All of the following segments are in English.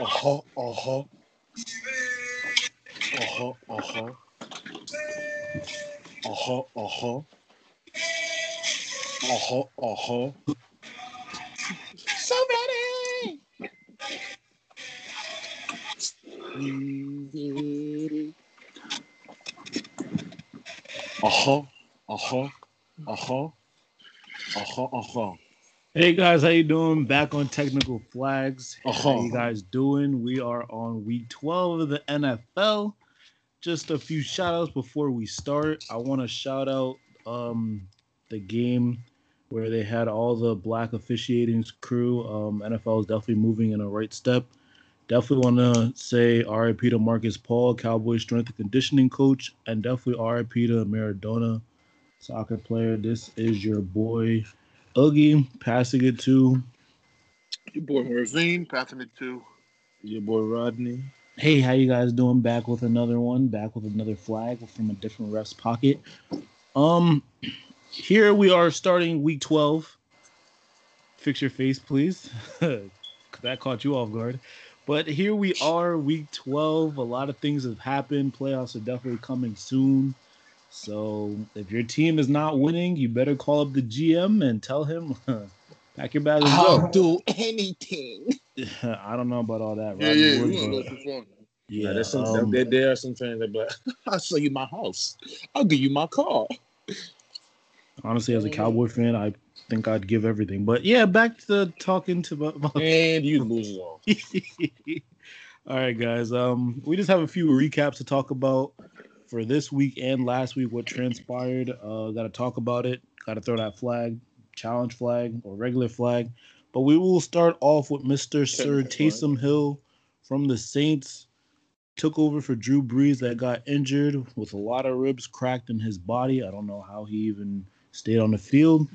Uh-huh, uh-huh. Uh-huh, uh-huh. Uh-huh, uh-huh. Uh-huh, uh-huh. So ready. Uh-huh, uh-huh, uh-huh. Uh-huh, uh-huh. Hey guys, how you doing? Back on Technical Flags. Uh-huh. How you guys doing? We are on week 12 of the NFL. Just a few shout outs before we start. I want to shout out um, the game where they had all the black officiating crew. Um, NFL is definitely moving in a right step. Definitely want to say RIP to Markus Paul, Cowboys strength and conditioning coach, and definitely RIP to Maradona, soccer player. This is your boy Oogie passing it to. Your boy Ravine passing it to. Your boy Rodney. Hey, how you guys doing? Back with another one. Back with another flag from a different ref's pocket. Um, here we are starting week twelve. Fix your face, please. that caught you off guard. But here we are, week 12. A lot of things have happened. Playoffs are definitely coming soon. So if your team is not winning, you better call up the GM and tell him, pack your bags and I'll go. do anything. I don't know about all that. Yeah, Rodney yeah, Wood, we gonna but- go too far. yeah, Yeah, there's some, um, there, there are some fans that be like, I'll sell you my house. I'll give you my car. honestly, as a Cowboy fan, I think I'd give everything. But yeah, back to talking to about And you lose it all. All right, guys. Um, we just have a few recaps to talk about for this week and last week. What transpired? Uh, got to talk about it. Got to throw that flag, challenge flag or regular flag. But we will start off with Mr. Sir. Taysom Hill from the Saints. Took over for Drew Brees that got injured with a lot of ribs cracked in his body. I don't know how he even stayed on the field,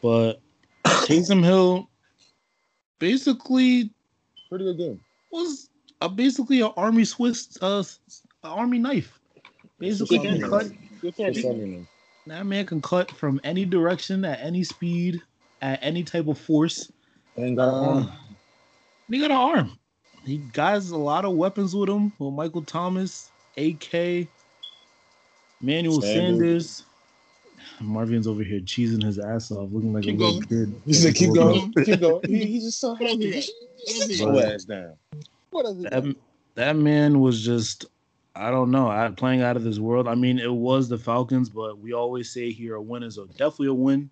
but Taysom Hill basically Pretty good game. was a, basically an army Swiss uh army knife. Basically, Good can cut. him. Good. That man can cut from any direction at any speed at any type of force. And got an Uh, arm. he got an arm. He got a lot of weapons with him. With Michael Thomas, AK, Manuel Sanders. Sanders. Marvin's over here cheesing his ass off, looking like Keep a little going. kid. He said, keep Bullshit. going. Keep going. He, he's just so What else happy. he got? Sit he your got? ass down. What else? he got? that, that man was just I don't know, I, playing out of this world. I mean, it was the Falcons, but we always say here a win is a, definitely a win.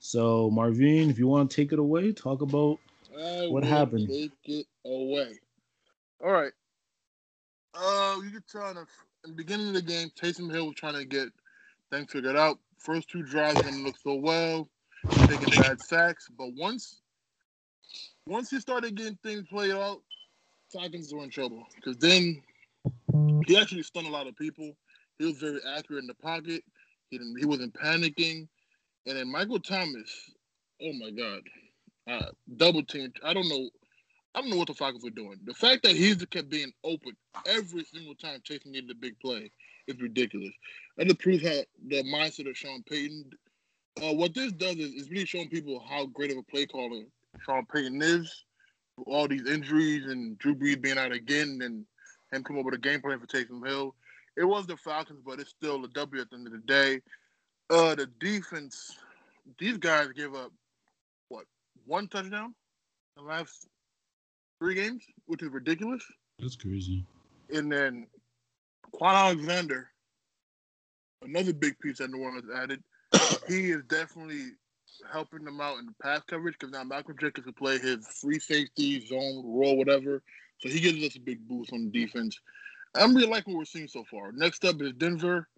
So, Marvin, if you want to take it away, talk about I What happened? Take it away. All right. Uh, you could tell in the, in the beginning of the game, Taysom Hill was trying to get things figured out. First two drives didn't look so well, taking bad sacks. But once, once he started getting things played out, Falcons were in trouble because then he actually stunned a lot of people. He was very accurate in the pocket. He didn't. He wasn't panicking. And then Michael Thomas. Oh my God uh, double team. I don't know. I don't know what the Falcons were doing. The fact that he's kept being open every single time chasing needed big play is ridiculous. And it proves how the mindset of Sean Payton. Uh, what this does is, is really showing people how great of a play caller Sean Payton is. All these injuries and Drew Brees being out again, and him come up with a game plan for Taysom Hill. It was the Falcons, but it's still a W at the end of the day. Uh, the defense. These guys give up what one touchdown in the last three games, which is ridiculous. that's crazy. And then Kwon Alexander, another big piece that New Orleans added, he is definitely helping them out in the pass coverage because now Malcolm Jenkins can play his free safety, zone, roll, whatever. So he gives us a big boost on defense. I'm really like what we're seeing so far. Next up is Denver.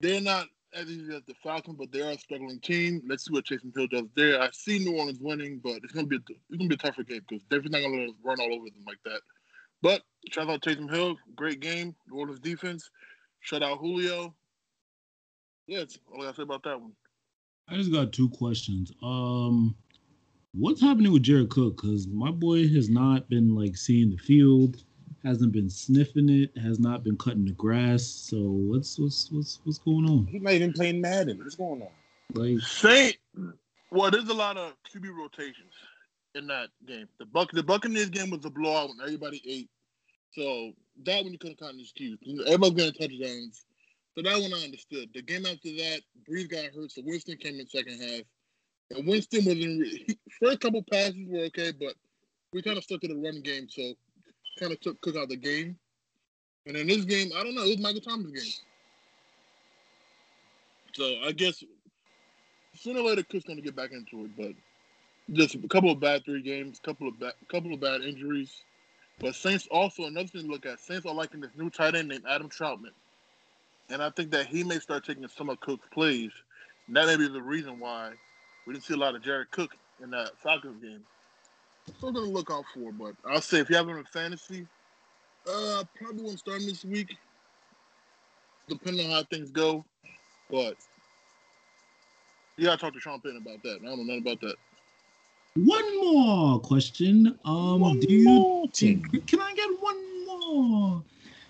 They're not as easy as the Falcons, but they are a struggling team. Let's see what Jason Hill does there. I see New Orleans winning, but it's gonna be a, it's gonna be a tougher game because Denver's not gonna run all over them like that. But shout out Taysom Hill, great game. New Orleans defense. Shut out Julio. Yeah, that's all I gotta say about that one. I just got two questions. Um, what's happening with Jared Cook? Because my boy has not been like seeing the field, hasn't been sniffing it, has not been cutting the grass. So what's what's what's what's going on? He's not even playing Madden. What's going on? Like, Saint, well, there's a lot of QB rotations, in that game. The Buck the Buccaneers game was a blowout when everybody ate. So that one you couldn't count as excuse. Everybody's getting touchdowns. So that one I understood. The game after that, Brees got hurt, so Winston came in second half. And Winston was in re- first couple passes were okay, but we kind of stuck to the run game, so kind of took Cook out the game. And in this game, I don't know, it was Michael Thomas' game. So I guess sooner or later Cook's gonna get back into it, but just a couple of bad three games, couple of bad, couple of bad injuries. But Saints also another thing to look at. Saints are liking this new tight end named Adam Trautman, and I think that he may start taking some of Cook's plays. And that may be the reason why we didn't see a lot of Jared Cook in that Falcons game. Something to look out for. But I'll say if you have him in fantasy, uh, probably won't start him this week, depending on how things go. But you gotta talk to Sean Payton about that. I don't know nothing about that. One more question. Um, One do you more team. can I get one more?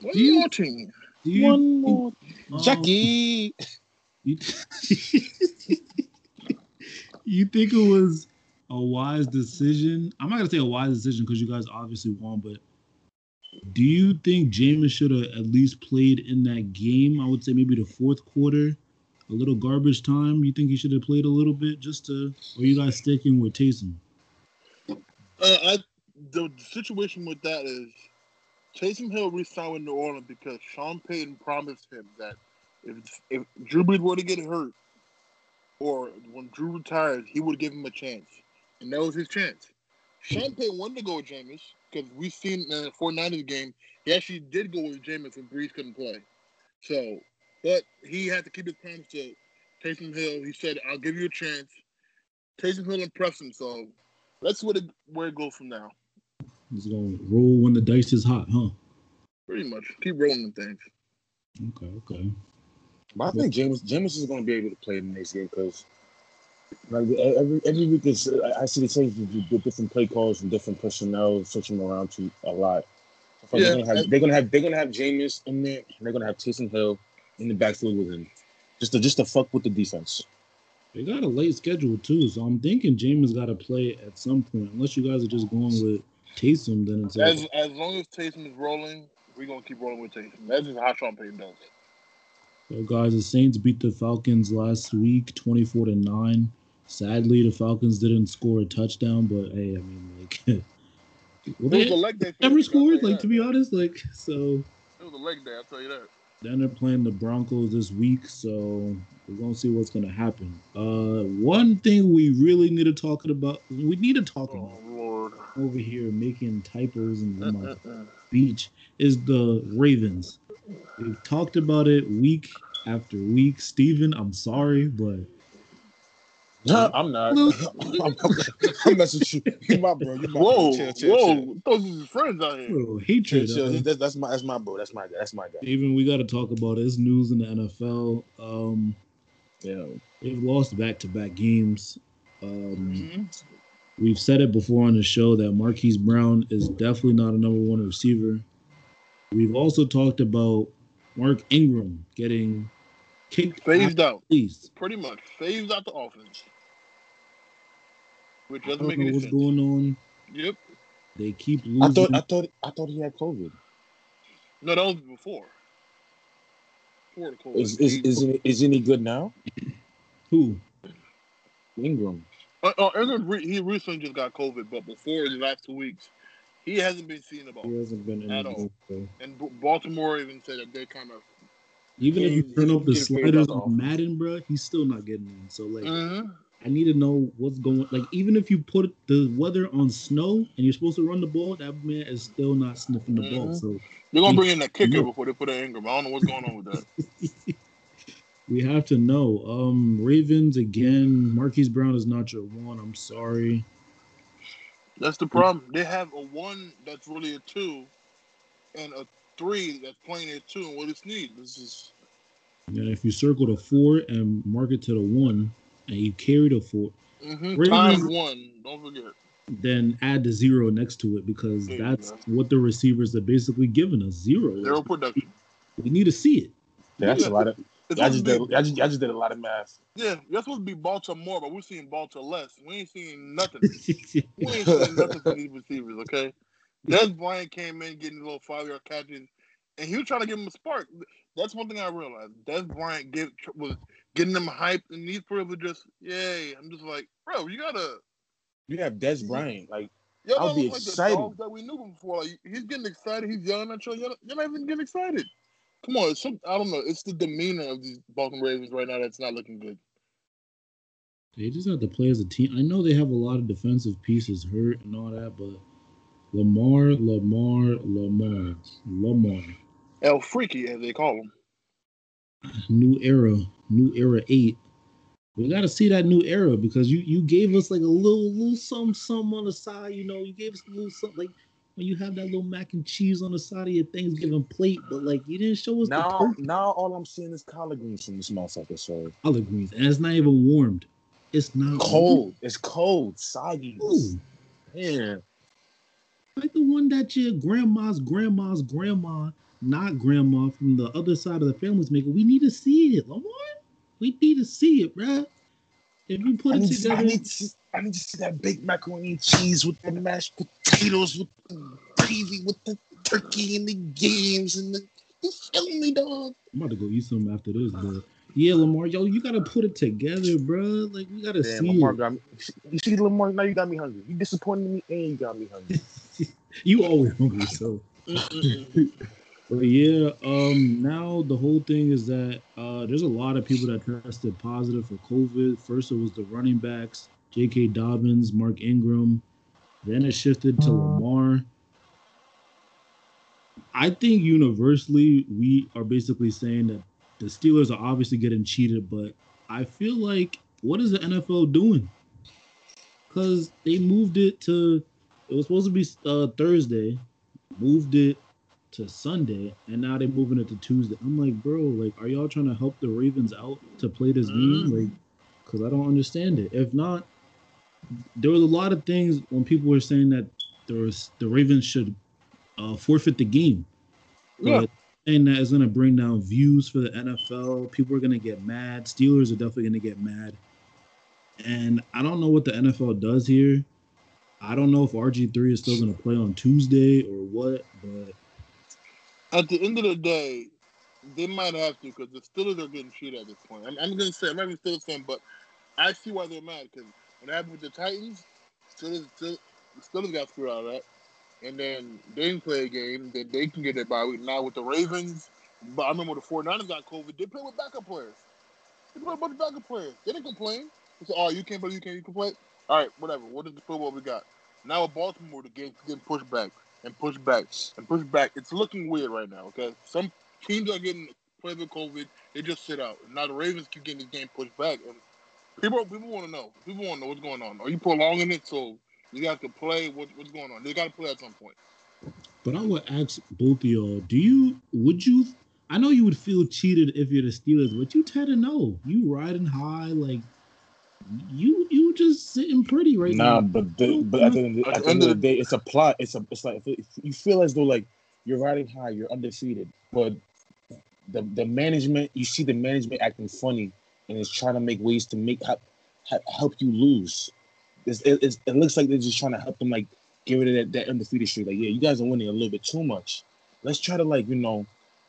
What Do you- your team? Do you, One more. um, Jackie. You, you think it was a wise decision? I'm not gonna say a wise decision because you guys obviously won, but do you think Jameis should have at least played in that game? I would say maybe the fourth quarter, a little garbage time. You think he should have played a little bit just to, or you guys sticking with Taysom? Uh, I the situation with that is Taysom Hill re-signed with New Orleans because Sean Payton promised him that if if Drew Brees were to get hurt or when Drew retires, he would give him a chance, and that was his chance. Sean mm-hmm. Payton wanted to go with Jameis because we've seen in the 49ers game he actually did go with Jameis when Brees couldn't play. So, but he had to keep his promise to Taysom Hill. He said, "I'll give you a chance." Taysom Hill impressed him, so let's see where, the, where it goes from now. He's gonna roll when the dice is hot, huh? Pretty much. Keep rolling the things. Okay, okay. But I think Jameis Jameis is going to be able to play in the next game because, like every every week, is I I see the Saints do do different play calls and different personnel switching around to a lot. So Yeah, they're gonna have they're gonna have they're gonna have Jameis in there, and they're gonna have Taysom Hill in the backfield with him, just to just to fuck with the defense. They got a late schedule too, so I'm thinking Jameis got to play at some point. Unless you guys are just going with Taysom, then it's As like, as long as Taysom is rolling, we're gonna keep rolling with Taysom. That's just how Sean Payton does. So guys. The Saints beat the Falcons last week, 24 to nine. Sadly, the Falcons didn't score a touchdown, but hey, I mean, like, well, they a leg day. never finish, I'll tell scored. Like that. to be honest, like so. it was a leg day. I'll tell you that. Then they're playing the Broncos this week, so we're gonna see what's gonna happen. Uh, one thing we really need to talk about, we need to talk Oh about Lord. over here making typos and my speech is the Ravens. We've talked about it week after week. Steven, I'm sorry, but No, I'm not. Well- I'm, I'm messing with you. You my bro. You my Whoa, bro. Chill, chill, chill. whoa! Those are his friends out here. bro, Chill, hatred. chill. uh, That's, that's my that's my bro. That's my guy. That's my guy. Steven, we got to talk about it. It's news in the NFL. Um, Yeah. they've lost back-to-back games. Um, Mhm. We've said it before on the show that Marquise Brown is definitely not a number one receiver. We've also talked about Mark Ingram getting kicked Phased out. out, pretty much. Phased out the offense, which I doesn't don't make know any what's sense. going on. Yep. They keep losing. I thought I thought I thought he had COVID. No, that was before. Before the COVID. Is is He- isn't it, isn't he good now? Who? Ingram. Uh, uh, Ingram re- he recently just got COVID, but before the last two weeks, he hasn't been seen about. He hasn't been At all. game. And B- Baltimore even said that they kind of. Even if you turn up the sliders on Madden, bro, he's still not getting in. So like, Mhm. I need to know what's going. Like, even if you put the weather on snow and you're supposed to run the ball, that man is still not sniffing the ball. Mhm. So They're gonna bring in that kicker before they put in Ingram. I don't know what's going on with that. we have to know. Um, Ravens again. Marquise Brown is not your one. I'm sorry. That's the problem. They have a one that's really a two, and a three that's playing a two. And what it's need. This is And if you circle the four and mark it to the one, and you carry the four, mm-hmm. Ravens- times one. Don't forget. then add the zero next to it because There you that's go. what the receivers are basically giving us zero. Zero production. We need to see it. That's a lot of I just did. I just, I just did a lot of math. yeah, you're supposed to be Baltimore, but we're seeing Baltimore less. We ain't seeing nothing. We ain't seeing nothing from these receivers, okay? Dez Bryant came in getting a little five yard catches, and he was trying to give him a spark. That's one thing I realized. Dez Bryant get, was getting them hyped, and these people were just, yay. I'm just like, bro, you gotta. You have Dez Bryant, like I'll be like excited. that we knew him before. Like, he's getting excited. He's yelling at you. You're not, you're not even getting excited. Come on, it's some, I don't know. It's the demeanor of these Baltimore Ravens right now that's not looking good. They just have to play as a team. I know they have a lot of defensive pieces hurt and all that, but Lamar, Lamar, Lamar, Lamar. El Freaky, as they call him. New era, new era eight. We got to see that new era because you you gave us like a little little some some on the side. You know, you gave us a little something like when you have that little mac and cheese on the side of your Thanksgiving plate, but like you didn't show us now, the turkey now all I'm seeing is collard greens from this motherfucker. So collard greens, and it's not even warmed. It's not cold. It's cold, soggy. Yeah, like the one that your grandma's grandma's grandma, not grandma from the other side of the family's making. We need to see it, Lamar. We need to see it, bruh. If you put I it need, to, I, together, need to, I need to see that baked macaroni and cheese with the mashed potatoes, with the gravy, with the turkey and the games and the. You feel me, dog? I'm about to go eat some after this, but yeah, Lamar, yo, you gotta put it together, bruh. Like we gotta Damn, see Lamar it. got me. You see, Lamar, now you got me hungry. You disappointed me and you got me hungry. You always hungry, so. But yeah, um, now the whole thing is that uh, there's a lot of people that tested positive for COVID. First, it was the running backs, J.K. Dobbins, Mark Ingram. Then it shifted to Lamar. I think universally we are basically saying that the Steelers are obviously getting cheated, but I feel like what is the NFL doing? Because they moved it to it was supposed to be uh, Thursday, moved it to Sunday, and now they're moving it to Tuesday. I'm like, bro, like, are y'all trying to help the Ravens out to play this game? Like, because I don't understand it. If not, there was a lot of things when people were saying that there was the Ravens should uh, forfeit the game. Yeah. And that is going to bring down views for the NFL. People are going to get mad. Steelers are definitely going to get mad. And I don't know what the NFL does here. I don't know if RG3 is still going to play on Tuesday or what, but At the end of the day, they might have to because the Steelers are getting cheated at this point. I'm, I'm going to say, I'm not even Steelers fan, but I see why they're mad because what happened with the Titans, Still, the Steelers got screwed out of that. And then they didn't play a game, then they can get their bye week. Now with the Ravens, but I remember the 49ers got COVID, they played with backup players. They played with backup players. They didn't complain. They said, oh, you can't play, you can't, you can play. All right, whatever. What is the football we got? Now with Baltimore, the game's getting pushed back and pushed back and pushed back. It's looking weird right now, okay? Some teams are getting played with COVID. They just sit out. Now the Ravens keep getting this game pushed back. And people people want to know. People want to know what's going on. Are you prolonging it so you guys to play? What, what's going on? They got to play at some point. But I would ask both of y'all, do you would you I know you would feel cheated if you're the Steelers, but you tend to know. You riding high, like you you just sitting pretty right Nah, now. but the, but at the, end of the, At at the the end end of of the day, it's a plot. It's a it's like if, if you feel as though like you're riding high, you're undefeated, but the the management, you see the management acting funny and is trying to make ways to make help help you lose. It's, it, it's, it looks like they're just trying to help them like get rid of that, that undefeated streak. Like, yeah, you guys are winning a little bit too much. Let's try to like you know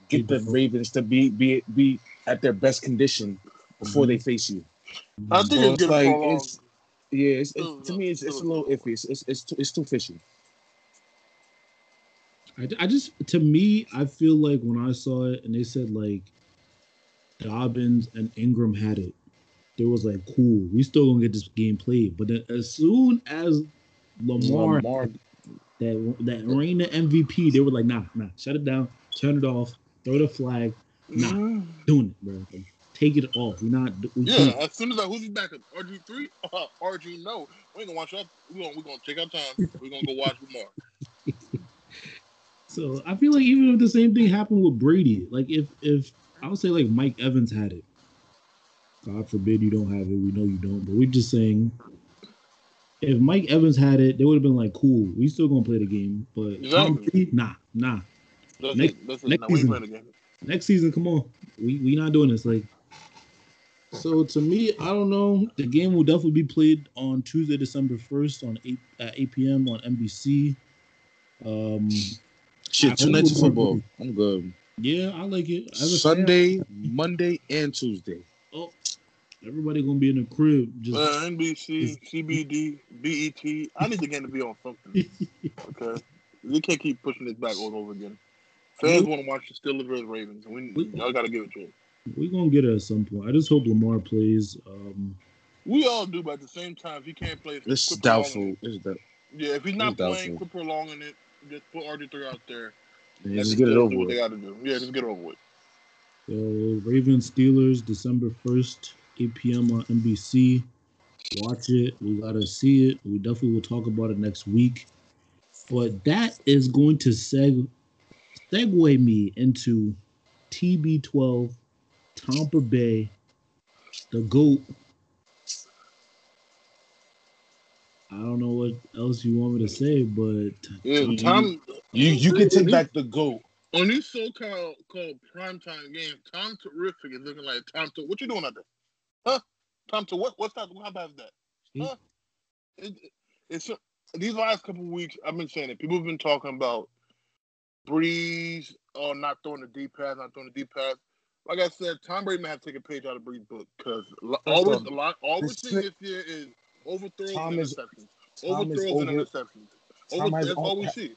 get the Ravens to be be be at their best condition before they mm-hmm. face you. I think So it's it's like it's yeah, it's, Still it's to me it's, it's a little iffy. It's it's it's too, it's too fishy. I, I just to me, I feel like when I saw it and they said like Dobbins and Ingram had it, there was like cool, we still gonna get this game played. But then as soon as Lamar Lamar, that that reigned the MVP, they were like, nah, nah, shut it down, turn it off, throw the flag, Nah. Mhm. doing it, bro. Take it off. We're not. We Yeah, can't. as soon as I who's his backup? RG three? RG no. We ain't gonna watch that. We gonna we gonna take our time. We gonna go watch Lamar. So I feel like even if the same thing happened with Brady, like if if I would say like Mike Evans had it, God forbid you don't have it. We know you don't, but we're just saying. If Mike Evans had it, they would have been like, "Cool, we still gonna play the game." But Tom Exactly. Brady, nah, nah. That's Next- it. That's next Now season. again. Next season, come on. We we not doing this. Like so to me, I don't know. The game will definitely be played on Tuesday, December first, on eight at eight p.m. on NBC. Um, Shit, two nights of football. I'm good. Yeah, I like it. Sunday, Monday, and Tuesday. Oh, everybody gonna be in the crib. Just uh, NBC, CBD, BET. I need the game to be on something. okay, we can't keep pushing this back all over again. Fans want to watch the Steelers versus Ravens. We, we y'all got to give it to them. We're gonna get it at some point. I just hope Lamar plays. Um, we all do, but at the same time, if he can't play, this is doubtful. Is that? Yeah, if he's not playing, quit prolonging it. Just put RG three out there. Yeah, just get it over with. They got to do. Yeah, just get it over with. So Ravens Steelers December first, eight p.m. on NBC. Watch it. We gotta see it. We definitely will talk about it next week. But that is going to seg segue me into TB12 Tampa Bay, the GOAT. I don't know what else you want me to say, but yeah, Tom, you you can take back the GOAT. On these so-called called primetime games, Tom Terrific is looking like Tom to what you doing out there? Huh? Tom to what what's that? How bad is that? Huh? It, it's these last couple weeks I've been saying it. People have been talking about Brees or oh, not throwing the deep pass, not throwing the deep pass like I said, Tom Brady may have to take a page out of Brees's book because always a lot, all we're seeing this year is overthrows Tom and interceptions, overthrows over, and interceptions. Over, that's all we see.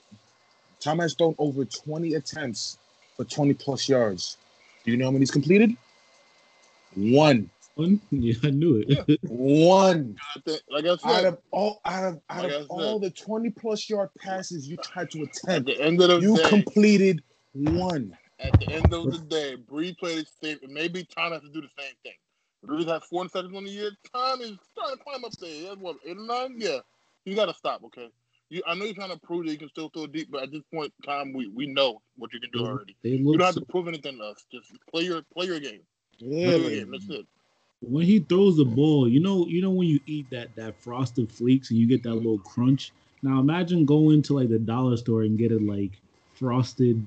Tom has thrown over 20 attempts for 20 plus yards. Do you know how many he's completed? One. One? Yeah, I knew it. Yeah. One. Like I said, out of all out of out like of all the 20 plus yard passes you tried to attempt, at the end of the you day, completed one. At the end of the day, Brees played his same. Maybe Tom has to do the same thing. Brees has four interceptions on the year. Tom is trying to climb up there. He has what eight or nine? Yeah, you got to stop. Okay, you. I know you're trying to prove that you can still throw deep, but at this point, Tom, we we know what you can do already. You don't have to prove anything to us. Just play your play your game. Yeah, play your game. That's it. When he throws the ball, you know, you know when you eat that that frosted flakes and you get that little crunch. Now imagine going to like the dollar store and get it like frosted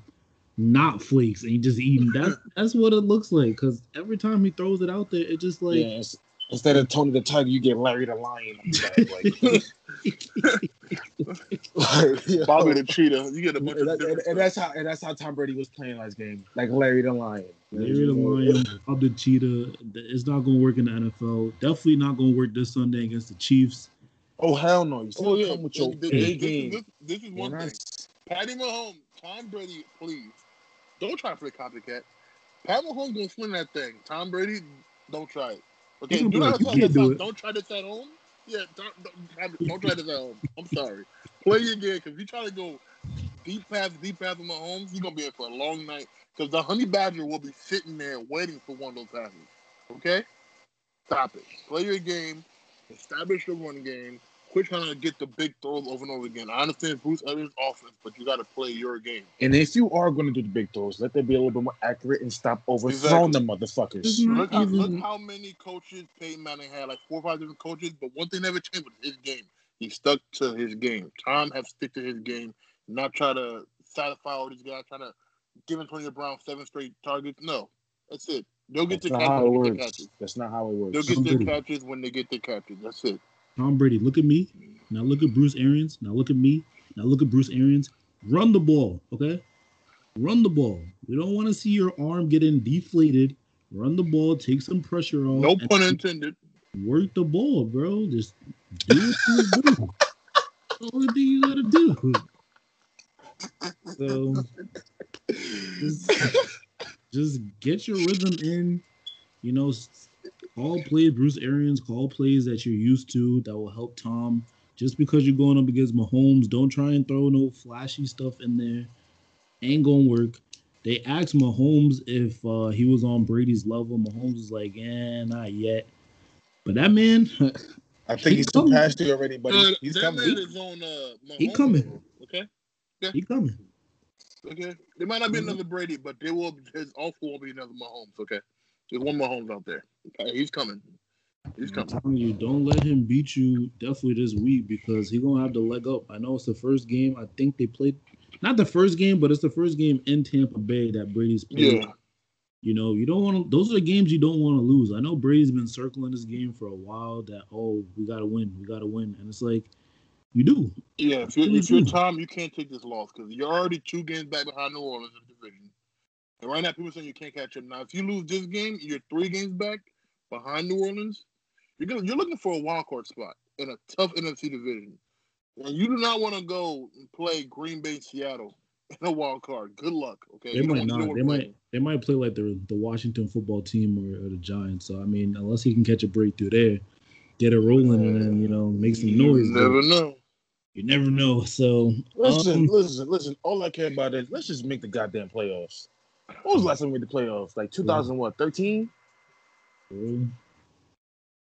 not flakes and you just eating. That's that's what it looks like. Because every time he throws it out there, it just like yeah, instead of Tony the Tiger, you get Larry the Lion. like, Bobby the Cheetah. You get a bunch and, of and, and, that's how and that's how Tom Brady was playing last game, like Larry the Lion. Larry the Lion, Bob the Cheetah. It's not going to work in the NFL. Definitely not going to work this Sunday against the Chiefs. Oh hell no! You still oh, yeah. come with your this, this, game. This, this, is one thing. Patty Mahomes, Tom Brady, please don't try for the copycat. Pat Mahomes gonna swing that thing. Tom Brady, don't try it. Okay, do not try this do Don't try this at home. Yeah, don't, don't, don't try this at home. I'm sorry. Play your game because you try to go deep pass, deep pass with Mahomes, you're gonna be in for a long night. Because the honey badger will be sitting there waiting for one of those passes. Okay, stop it. Play your game. Establish the run game quit trying to get the big throws over and over again. I understand Bruce Arians' offense, but you got to play your game. And if you are going to do the big throws, let them be a little bit more accurate and stop overthrowing exactly. the motherfuckers. Mm-hmm. Look, how, look how many coaches Peyton Manning had, like four or five different coaches, but one thing never changed was his game. He stuck to his game. Tom has stick to his game, not try to satisfy all these guys, trying to give Antonio Brown seven straight targets. No, that's it. They'll get That's their catches, catches. That's not how it works. They'll get their catches when they get their catches. That's it. Tom Brady, look at me. Now look at Bruce Arians. Now look at me. Now look at Bruce Arians. Run the ball, okay? Run the ball. We don't want to see your arm getting deflated. Run the ball. Take some pressure off. No pun intended. Work the ball, bro. Just do what you do. Only thing you gotta do. So just, just get your rhythm in. You know, call plays, Bruce Arians, call plays that you're used to that will help Tom. Just because you're going up against Mahomes, don't try and throw no flashy stuff in there. Ain't gonna work. They asked Mahomes if uh, he was on Brady's level. Mahomes was like, "Yeah, not yet." But that man, I think he's surpassed you already, but uh, he's coming. He, on, uh, he coming. Okay. Yeah. He coming. Okay. There might not be mm-hmm. another Brady, but there will. His also will be another Mahomes. Okay. There's one Mahomes out there. Uh, he's coming. He's coming. I'm telling you, don't let him beat you definitely this week because he's gonna have to leg up. I know it's the first game. I think they played not the first game, but it's the first game in Tampa Bay that Brady's played. Yeah. You know, you don't want to. Those are the games you don't want to lose. I know Brady's been circling this game for a while. That oh, we gotta win, we gotta win, and it's like you do. Yeah, if you're, if you're Tom, you can't take this loss because you're already two games back behind New Orleans in the division. And right now, people saying you can't catch up. Now, if you lose this game, you're three games back behind New Orleans. You're gonna, you're looking for a wild card spot in a tough NFC division, and you do not want to go and play Green Bay, Seattle in a wild card. Good luck. Okay, they You might don't- you not. don't They wanna might. play. They might play like the the Washington football team or, or the Giants. So I mean, unless he can catch a breakthrough there, get it rolling, and then you know make some You noise. but never know. You never know. So Listen, um, listen, listen. All I care about is let's just make the goddamn playoffs. When was the last time we made the playoffs? Like mm. 2000 what? 13? Mm.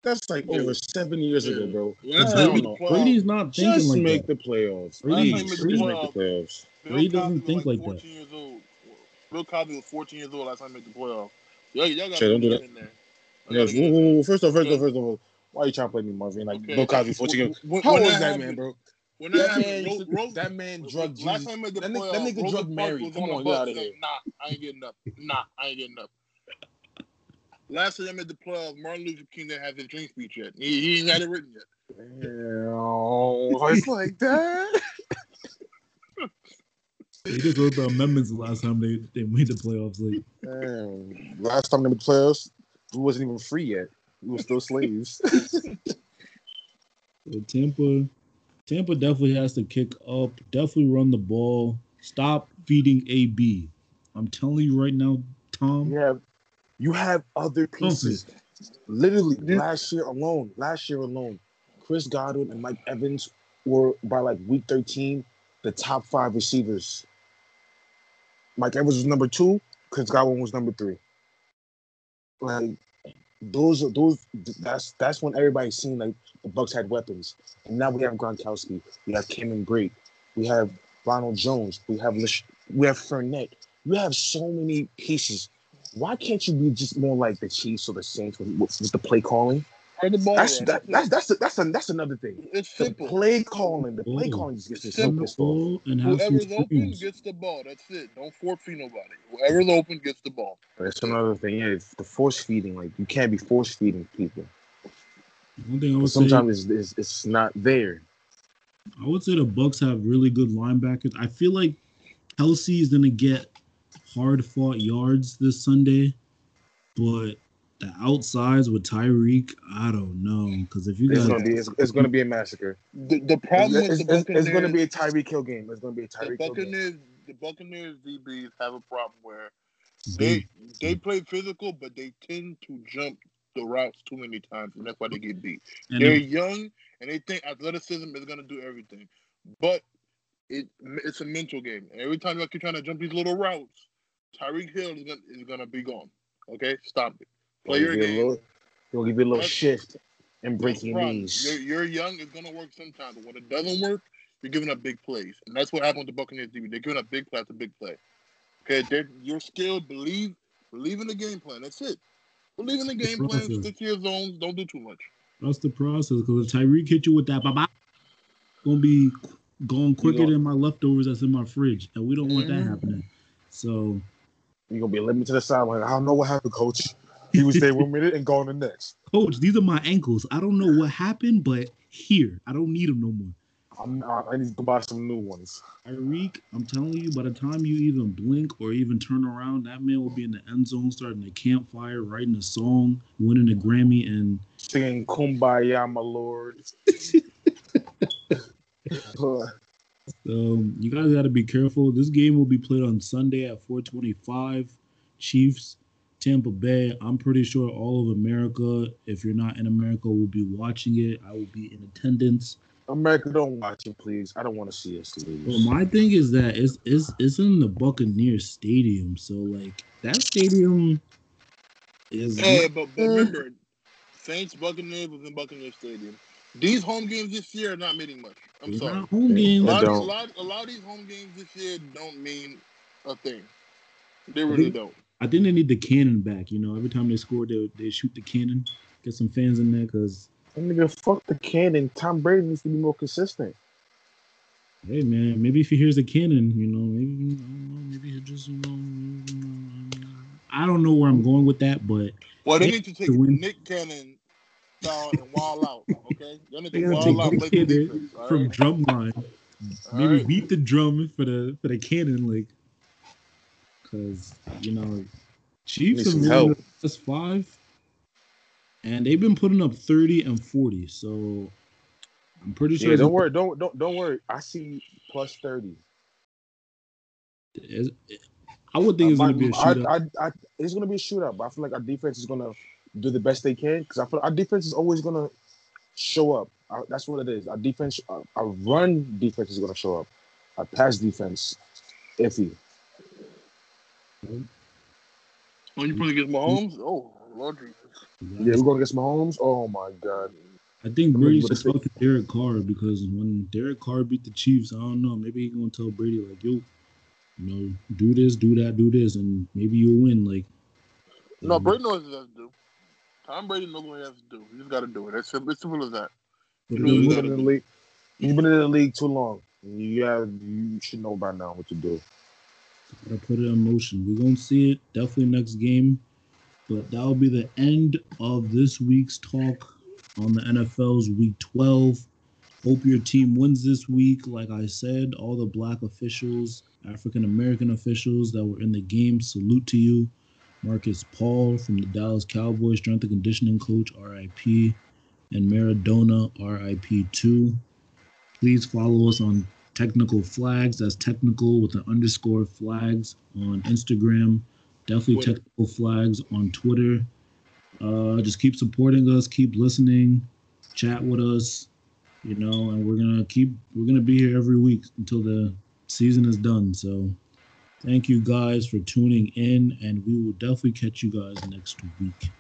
That's like Yeah. over seven years Yeah. ago, bro. Last I don't we know. made the playoffs, Brady's not thinking Just like make that. the playoffs. Brady- Just Brady- make the playoffs. Bill Brady doesn't Cosby think like that. 14 Years old. Bill Cosby was 14 years old last time he made the playoffs. Y'all, y'all got Shay, don't do that. in there. Yes. Y'all Whoa, whoa, whoa. First off, first Yeah. off, first of all, why are you trying to play me, Marvin? Like Okay. Bill Cosby, 14 years When- How old is that happened- man, bro? When That that man, Ro- used Ro- that man drugged Last Jesus. time he made the That nigga- playoff, that uh, nigga Rosa drugged Parks Mary. Come on get bus outta saying, here. Nah, I ain't getting up. Nah, I ain't getting up. Last time I made the playoffs, Martin Luther King didn't have his dream speech yet. He, he ain't had it written yet. Damn, it's like that. They just wrote the amendments the last time they, they made the playoffs. Like, Damn. Last time they made the playoffs, we wasn't even free yet. We were still slaves. so Tampa, Tampa definitely has to kick up. Definitely run the ball. Stop feeding AB. I'm telling you right now, Tom. Yeah, you have other pieces. Literally last year alone, last year alone, Chris Godwin and Mike Evans were by like week 13 the top five receivers. Mike Evans was number two, Chris Godwin was number three. Like those those that's that's when everybody's seen like the Bucks had weapons. And now we have Gronkowski, we have Cameron Brate, we have Ronald Jones, we have Lish, we have Fournette. You have so many pieces. Why can't you be just more like the Chiefs or the Saints with, with, with the play calling? Spread the ball That's that, that's that's that's a, that's another thing. It's The simple. play calling, the play calling just gets me It's so Run the pissed off. ball and Whoever's open screens. gets the ball. That's it. Don't force feed nobody. Whoever's open gets the ball. That's another thing. Yeah, it's the force feeding. Like you can't be force feeding people. One thing I would say, Sometimes it's, it's it's not there. I would say the Bucks have really good linebackers. I feel like Kelce is gonna get hard fought yards this Sunday, but the outsides with Tyreek, I don't know. Because if you guys, It's guys, gonna be it's, it's gonna be a massacre. The, the problem It's, with it's, the it's, it's gonna be a Tyreek Hill game. It's gonna be a the Tyreek Hill game. Buccaneers, the Buccaneers DBs have a problem where they they play physical, but they tend to jump the routes too many times, and that's why they get beat. and They're if- young and they think athleticism is gonna do everything, but it it's a mental game. And every time you keep trying to jump these little routes, Tyreek Hill is gonna is gonna be gone. Okay, stop it. Play your you a game. little- He'll give you a little That's- shift and break your problem. knees. You're, you're young. It's gonna work sometimes, but when it doesn't work, you're giving up big plays, and that's what happened with the Buccaneers. DB. They're giving up big play after big play. Okay, they're, you're skilled. Believe, believe in the game plan. That's it. Believe in the game plan. Stick to your zones. Don't do too much. That's the process. Because if Tyreek hit you with that, bye bye, gonna be going quicker gonna- than my leftovers that's in my fridge, and we don't want that Mhm. happening. So You're gonna be limited to the sideline. I don't know what happened, coach. He was there one minute and gone the next. Coach, these are my ankles. I don't know what happened, but here, I don't need them no more. I'm, I need to buy some new ones. Tyreek, I'm telling you, by the time you even blink or even turn around, that man will be in the end zone, starting a campfire, writing a song, winning a Grammy, and Singing "Kumbaya, my lord." so um, you guys got to be careful. This game will be played on Sunday at 4:25. Chiefs, Tampa Bay. I'm pretty sure all of America, if you're not in America, will be watching it. I will be in attendance. America, don't watch it, please. I don't want to see us lose. Well, my thing is that it's it's it's in the Buccaneers Stadium, so like that stadium is Hey, but, but remember, Saints Buccaneers was in Buccaneers Stadium. These home games this year are not meaning much. I'm it's sorry. not home A lot, of, a, lot, a lot of these home games this year don't mean a thing. They really think- don't. I think they need the cannon back. You know, every time they score, they they shoot the cannon. Get some fans in there because That nigga, fuck the cannon. Tom Brady needs to be more consistent. hey man, maybe if he hears the cannon, you know, maybe I don't know, maybe he just you know, maybe, you know, I don't know where I'm going with that, but Well, they They need to take to. Nick Cannon style and wild out. Okay, they need to gotta take out, Nick Cannon defense. from right? drum line. All Maybe right. beat the drum for the for the cannon, like, because you know, Chiefs have won help. the last five, and they've been putting up thirty and forty. So I'm pretty sure Yeah, don't worry, don't don't don't worry. I see plus thirty. I would think it's gonna be a I- shootout. I, I, it's gonna be a shootout, but I feel like our defense is gonna do the best they can because I feel our defense is always gonna show up. Uh, that's what it is. Our defense, our, our run defense is gonna show up. Our pass defense, iffy. When you play against Mahomes, oh Lord Jesus. Yeah, we're gonna get some Mahomes. Oh my god. I think I mean, Brady but should if talk to Derek Carr because when Derek Carr beat the Chiefs, I don't know. Maybe he's gonna tell Brady like, "Yo, you know, do this, do that, do this, and maybe you'll win." Like, No, um, Brady knows what he has to do. Tom Brady knows what he has to do. He just got to do it. It's simple, it's simple as that. but You they- know, You've gotta been in the league. You've been in the league too long. You have, you should know by now what to do. Gotta put it in motion. We're gonna see it definitely next game. But that'll be the end of this week's talk on the NFL's week 12. Hope your team wins this week. Like I said, all the black officials, African American officials that were in the game, salute to you. Markus Paul from the Dallas Cowboys, strength and conditioning coach, RIP, and Maradona, RIP too. Please follow us on Technical Flags. That's technical with an underscore flags on Instagram. Definitely Twitter. technical flags on Twitter. Uh, just keep supporting us, keep listening, chat with us, you know, and we're gonna keep we're gonna be here every week until the season is done. So thank you guys for tuning in, and we will definitely catch you guys next week.